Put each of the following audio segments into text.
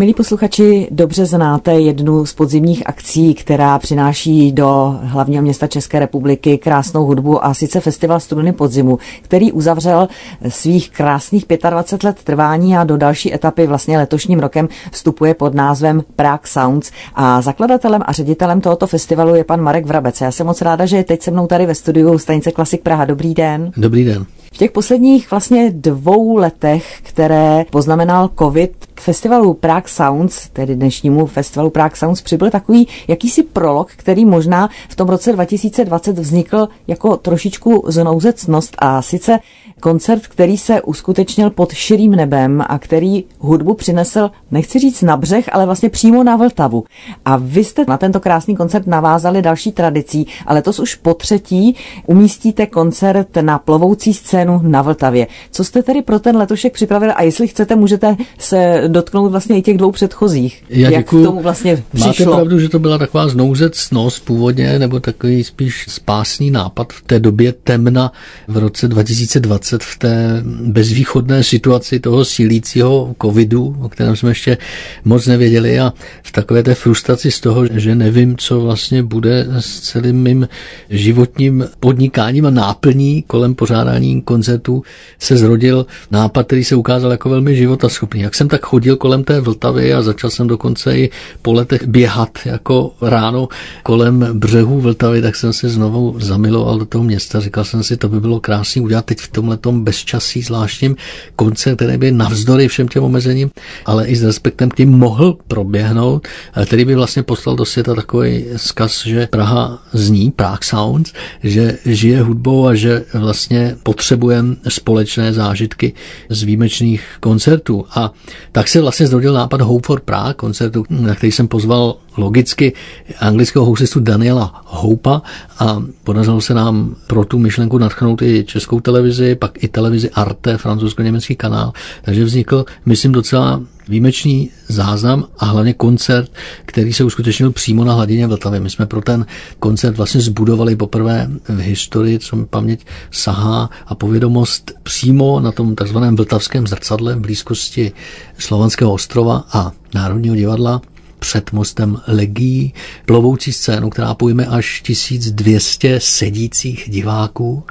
Milí posluchači, dobře znáte jednu z podzimních akcí, která přináší do hlavního města České republiky krásnou hudbu a sice Festival Struny podzimu, který uzavřel svých krásných 25 let trvání a do další etapy vlastně letošním rokem vstupuje pod názvem Prague Sounds a zakladatelem a ředitelem tohoto festivalu je pan Marek Vrabec. Já jsem moc ráda, že je teď se mnou tady ve studiu stanice Klasik Praha. Dobrý den. Dobrý den. V těch posledních vlastně dvou letech, které poznamenal COVID, k festivalu Prague Sounds, tedy dnešnímu festivalu Prague Sounds, přibyl takový jakýsi prolog, který možná v tom roce 2020 vznikl jako trošičku znouzecnost a sice koncert, který se uskutečnil pod širým nebem a který hudbu přinesl, nechci říct na břeh, ale vlastně přímo na Vltavu. A vy jste na tento krásný koncert navázali další tradicí, ale letos už po třetí umístíte koncert na plovoucí scénu na Vltavě. Co jste tedy pro ten letošek připravili a jestli chcete, můžete se dotknout vlastně i těch dvou předchozích. Já Jak děkuju. k tomu vlastně přišlo? Máte pravdu, že to byla taková znouzecnost původně, nebo takový spíš spásný nápad v té době temna v roce 2020 v té bezvýchodné situaci toho sílícího covidu, o kterém jsme ještě moc nevěděli a v takové té frustraci z toho, že nevím, co vlastně bude s celým mým životním podnikáním a náplní kolem pořádání koncertů se zrodil nápad, který se ukázal jako velmi životaschopný. Jak jsem tak chodil kolem té Vltavy a začal jsem dokonce i po letech běhat jako ráno kolem břehu Vltavy, tak jsem se znovu zamiloval do toho města. Říkal jsem si, to by bylo krásné udělat teď v tomhle bezčasí zvláštním koncert, který by navzdory všem těm omezením, ale i s respektem k tím mohl proběhnout, který by vlastně poslal do světa takový zkaz, že Praha zní, Prague Sounds, že žije hudbou a že vlastně potřebujeme společné zážitky z výjimečných koncertů. A tak se vlastně zrodil nápad Hope for Prague, koncertu, na který jsem pozval logicky anglického housistu Daniela Houpa a podařilo se nám pro tu myšlenku natchnout i českou televizi, pak i televizi Arte, francouzsko-německý kanál, takže vznikl, myslím, docela výjimečný záznam a hlavně koncert, který se uskutečnil přímo na hladině Vltavy. My jsme pro ten koncert vlastně zbudovali poprvé v historii, co mi paměť sahá a povědomost přímo na tom takzvaném Vltavském zrcadle v blízkosti Slovanského ostrova a Národního divadla před mostem Legí, plovoucí scénu, která pojme až 1200 sedících diváků.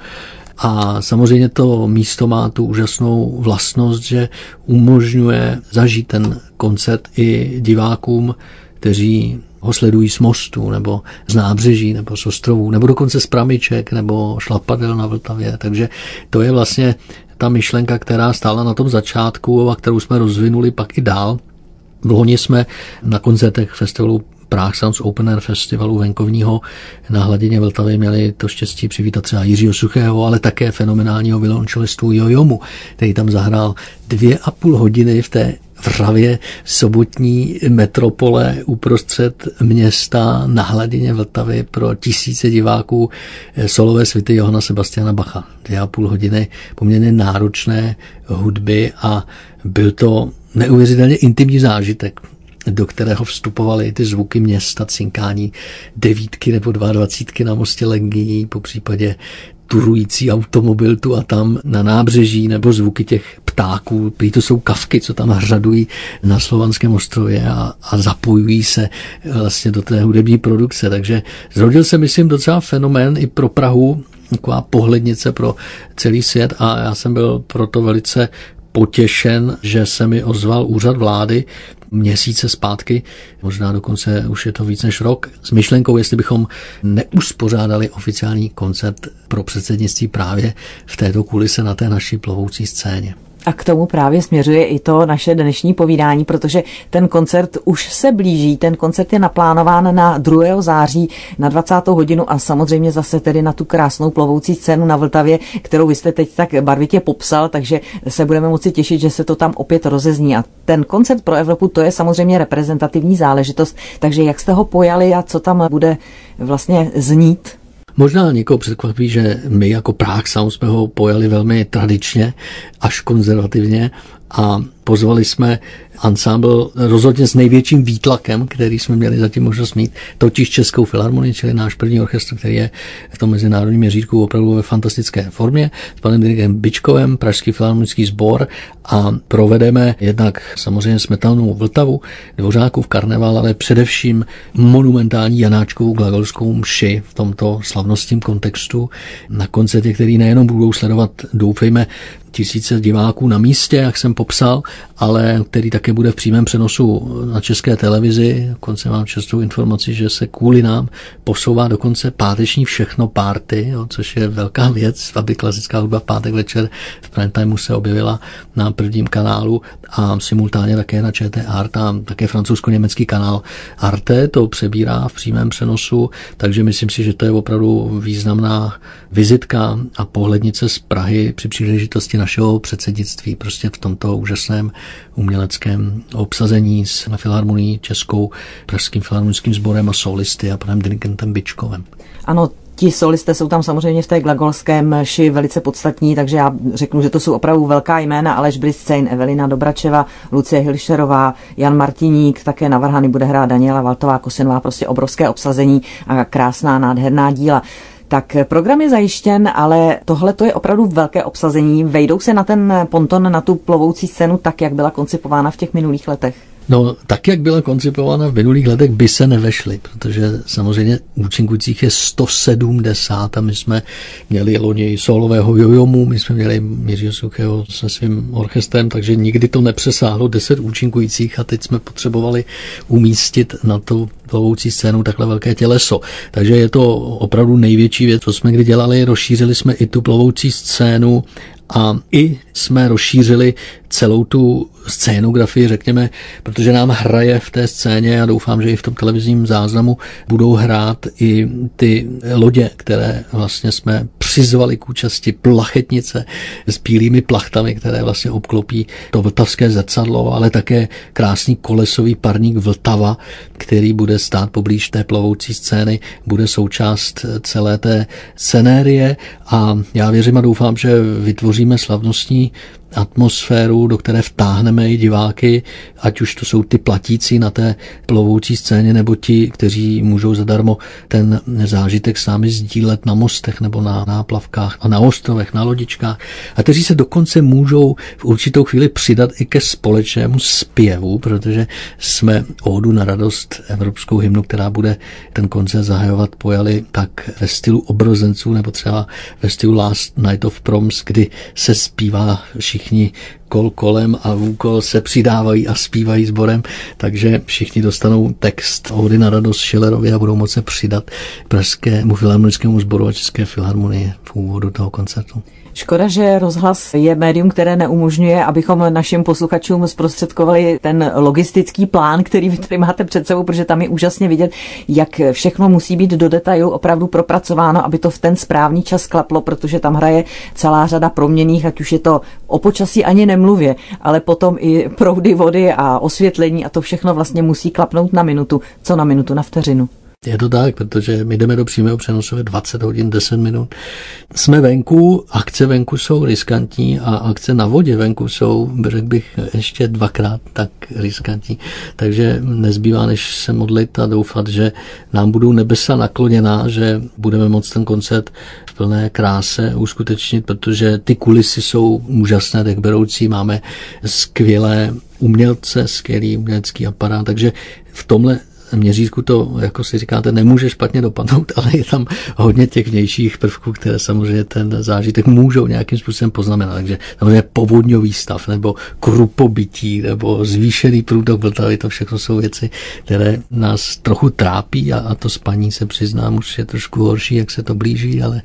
A samozřejmě to místo má tu úžasnou vlastnost, že umožňuje zažít ten koncert i divákům, kteří ho sledují z mostu, nebo z nábřeží, nebo z ostrovů, nebo dokonce z pramiček, nebo šlapadel na Vltavě. Takže to je vlastně ta myšlenka, která stála na tom začátku a kterou jsme rozvinuli pak i dál. Loni jsme na koncertech festivalu Prague Sounds Open Air Festivalu venkovního na hladině Vltavy měli to štěstí přivítat třeba Jiřího Suchého, ale také fenomenálního violončelistu Jojomu, který tam zahrál dvě a půl hodiny v té vravě sobotní metropole uprostřed města na hladině Vltavy pro tisíce diváků solové svity Johana Sebastiana Bacha. Dvě a půl hodiny poměrně náročné hudby a byl to neuvěřitelně intimní zážitek do kterého vstupovaly ty zvuky města, cinkání devítky nebo dvacítky na mostě Legii, po případě turující automobil tu a tam na nábřeží nebo zvuky těch ptáků. Prý to jsou kavky, co tam hřadují na Slovanském ostrově a, a zapojují se vlastně do té hudební produkce. Takže zrodil se, myslím, docela fenomén i pro Prahu, taková pohlednice pro celý svět a já jsem byl proto velice potěšen, že se mi ozval úřad vlády měsíce zpátky, možná dokonce už je to víc než rok, s myšlenkou, jestli bychom neuspořádali oficiální koncert pro předsednictví právě v této kulise na té naší plovoucí scéně. A k tomu právě směřuje i to naše dnešní povídání, protože ten koncert už se blíží. Ten koncert je naplánován na 2. září na 20. hodinu a samozřejmě zase tedy na tu krásnou plovoucí scénu na Vltavě, kterou vy jste teď tak barvitě popsal, takže se budeme moci těšit, že se to tam opět rozezní. A ten koncert pro Evropu, to je samozřejmě reprezentativní záležitost, takže jak jste ho pojali a co tam bude vlastně znít? Možná někoho překvapí, že my jako Prague Sound jsme ho pojali velmi tradičně, až konzervativně a pozvali jsme ansámbl rozhodně s největším výtlakem, který jsme měli zatím možnost mít, totiž Českou filharmonii, čili náš první orchestr, který je v tom mezinárodním měřítku opravdu ve fantastické formě, s panem Dirikem Bičkovem, Pražský filharmonický sbor a provedeme jednak samozřejmě smetanou Vltavu, Dvořákův karneval, ale především monumentální Janáčkovou glagolskou mši v tomto slavnostním kontextu. Na koncertě, který nejenom budou sledovat, doufejme, tisíce diváků na místě, jak jsem popsal, ale který také bude v přímém přenosu na české televizi. Dokonce mám častou informaci, že se kvůli nám posouvá dokonce páteční všechno párty, což je velká věc, aby klasická hudba v pátek večer v prime timeu se objevila na prvním kanálu a simultánně také na ČT Art a také francouzsko-německý kanál Arte to přebírá v přímém přenosu, takže myslím si, že to je opravdu významná vizitka a pohlednice z Prahy při příležitosti našeho předsednictví prostě v tomto úžasném uměleckém obsazení s Filharmonií Českou, Pražským filharmonickým sborem a solisty a panem dirigentem Bičkovem. Ano, Ti solisté jsou tam samozřejmě v té glagolském ši velice podstatní, takže já řeknu, že to jsou opravdu velká jména. Aleš Briscein, Evelina Dobračeva, Lucie Hilšerová, Jan Martiník, také navrhany bude hrát Daniela Valtová Kosenová, prostě obrovské obsazení a krásná, nádherná díla. Tak program je zajištěn, ale tohle to je opravdu velké obsazení. Vejdou se na ten ponton, na tu plovoucí scénu tak, jak byla koncipována v těch minulých letech? No, tak, jak byla koncipována v minulých letech, by se nevešly, protože samozřejmě účinkujících je 170 a my jsme měli loni solového jojomu, my jsme měli Mířího Suchého se svým orchestrem, takže nikdy to nepřesáhlo 10 účinkujících a teď jsme potřebovali umístit na tu plovoucí scénu takhle velké těleso. Takže je to opravdu největší věc, co jsme kdy dělali. Rozšířili jsme i tu plovoucí scénu a i jsme rozšířili celou tu scénografii, řekněme, protože nám hraje v té scéně a doufám, že i v tom televizním záznamu budou hrát i ty lodě, které vlastně jsme přizvali k účasti plachetnice s bílými plachtami, které vlastně obklopí to vltavské zrcadlo, ale také krásný kolesový parník Vltava, který bude stát poblíž té plovoucí scény, bude součást celé té scenérie. A já věřím a doufám, že vytvoříme slavnostní atmosféru, do které vtáhneme i diváky, ať už to jsou ty platící na té plovoucí scéně, nebo ti, kteří můžou zadarmo ten zážitek s námi sdílet na mostech nebo na náplavkách a na ostrovech, na lodičkách, a kteří se dokonce můžou v určitou chvíli přidat i ke společnému zpěvu, protože jsme ódu na radost evropskou hymnu, která bude ten koncert zahajovat, pojali tak ve stylu obrozenců nebo třeba ve stylu Last Night of Proms, kdy se zpívá všichni kol kolem a úkol se přidávají a zpívají sborem, takže všichni dostanou text Ody na radost Schillerovi a budou moci přidat Pražskému filharmonickému sboru a České filharmonie v úvodu toho koncertu. Škoda, že rozhlas je médium, které neumožňuje, abychom našim posluchačům zprostředkovali ten logistický plán, který vy tady máte před sebou, protože tam je úžasně vidět, jak všechno musí být do detailu opravdu propracováno, aby to v ten správný čas klaplo, protože tam hraje celá řada proměných, ať už je to o počasí ani nemluvě, ale potom i proudy vody a osvětlení a to všechno vlastně musí klapnout na minutu, co na minutu, na vteřinu. Je to tak, protože my jdeme do přímého přenosu ve 20 hodin 10 minut. Jsme venku, akce venku jsou riskantní a akce na vodě venku jsou, řekl bych, ještě dvakrát tak riskantní. Takže nezbývá, než se modlit a doufat, že nám budou nebesa nakloněná, že budeme moct ten koncert v plné kráse uskutečnit, protože ty kulisy jsou úžasné, tak beroucí, máme skvělé umělce, skvělý umělecký aparát, takže v tomhle měřítku to, jako si říkáte, nemůže špatně dopadnout, ale je tam hodně těch vnějších prvků, které samozřejmě ten zážitek můžou nějakým způsobem poznamenat. Takže samozřejmě povodňový stav, nebo krupobytí, nebo zvýšený průtok Vltavy, to všechno jsou věci, které nás trochu trápí a, a to spaní se přiznám, už je trošku horší, jak se to blíží, ale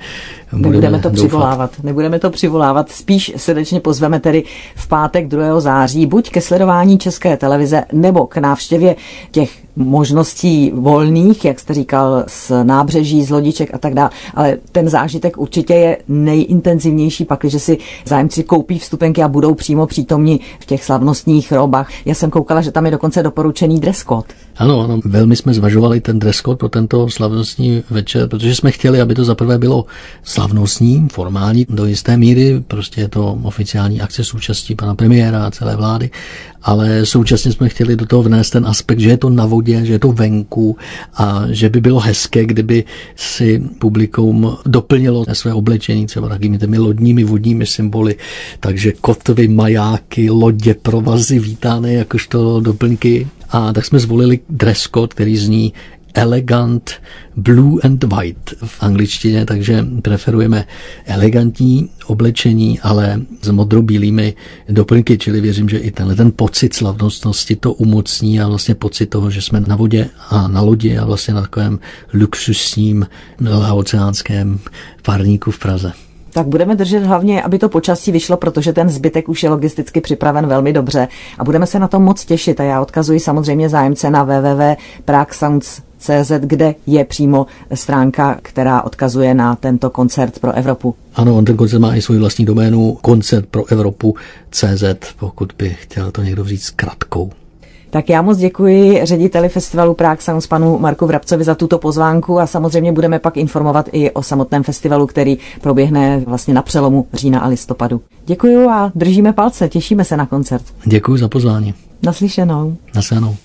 budeme nebudeme to doufat. přivolávat. Nebudeme to přivolávat, spíš srdečně pozveme tedy v pátek 2. září buď ke sledování České televize nebo k návštěvě těch možností volných, jak jste říkal, z nábřeží, z lodiček a tak dále, ale ten zážitek určitě je nejintenzivnější pak, že si zájemci koupí vstupenky a budou přímo přítomni v těch slavnostních robách. Já jsem koukala, že tam je dokonce doporučený dress code. Ano, ano, velmi jsme zvažovali ten dress code pro tento slavnostní večer, protože jsme chtěli, aby to zaprvé bylo slavnostní, formální do jisté míry, prostě je to oficiální akce s účastí pana premiéra a celé vlády, ale současně jsme chtěli do toho vnést ten aspekt, že je to na vodě, že je to venku a že by bylo hezké, kdyby si publikum doplnilo své oblečení třeba takými těmi lodními vodními symboly, takže kotvy, majáky, lodě, provazy vítány jakožto doplňky. A tak jsme zvolili dress code, který zní elegant blue and white v angličtině, takže preferujeme elegantní oblečení, ale s modrobílými doplňky, čili věřím, že i tenhle ten pocit slavnostnosti to umocní a vlastně pocit toho, že jsme na vodě a na lodi a vlastně na takovém luxusním oceánském párníku v Praze. Tak budeme držet hlavně, aby to počasí vyšlo, protože ten zbytek už je logisticky připraven velmi dobře a budeme se na to moc těšit. A já odkazuji samozřejmě zájemce na www.praxsounds.cz, kde je přímo stránka, která odkazuje na tento koncert pro Evropu. Ano, on ten koncert má i svou vlastní doménu koncert pro Evropu CZ, pokud by chtěl to někdo vzít s kratkou. Tak já moc děkuji řediteli festivalu Prague Sounds panu Marku Vrabcovi za tuto pozvánku a samozřejmě budeme pak informovat i o samotném festivalu, který proběhne vlastně na přelomu října a listopadu. Děkuji a držíme palce, těšíme se na koncert. Děkuji za pozvání. Naslyšenou. Naslyšenou.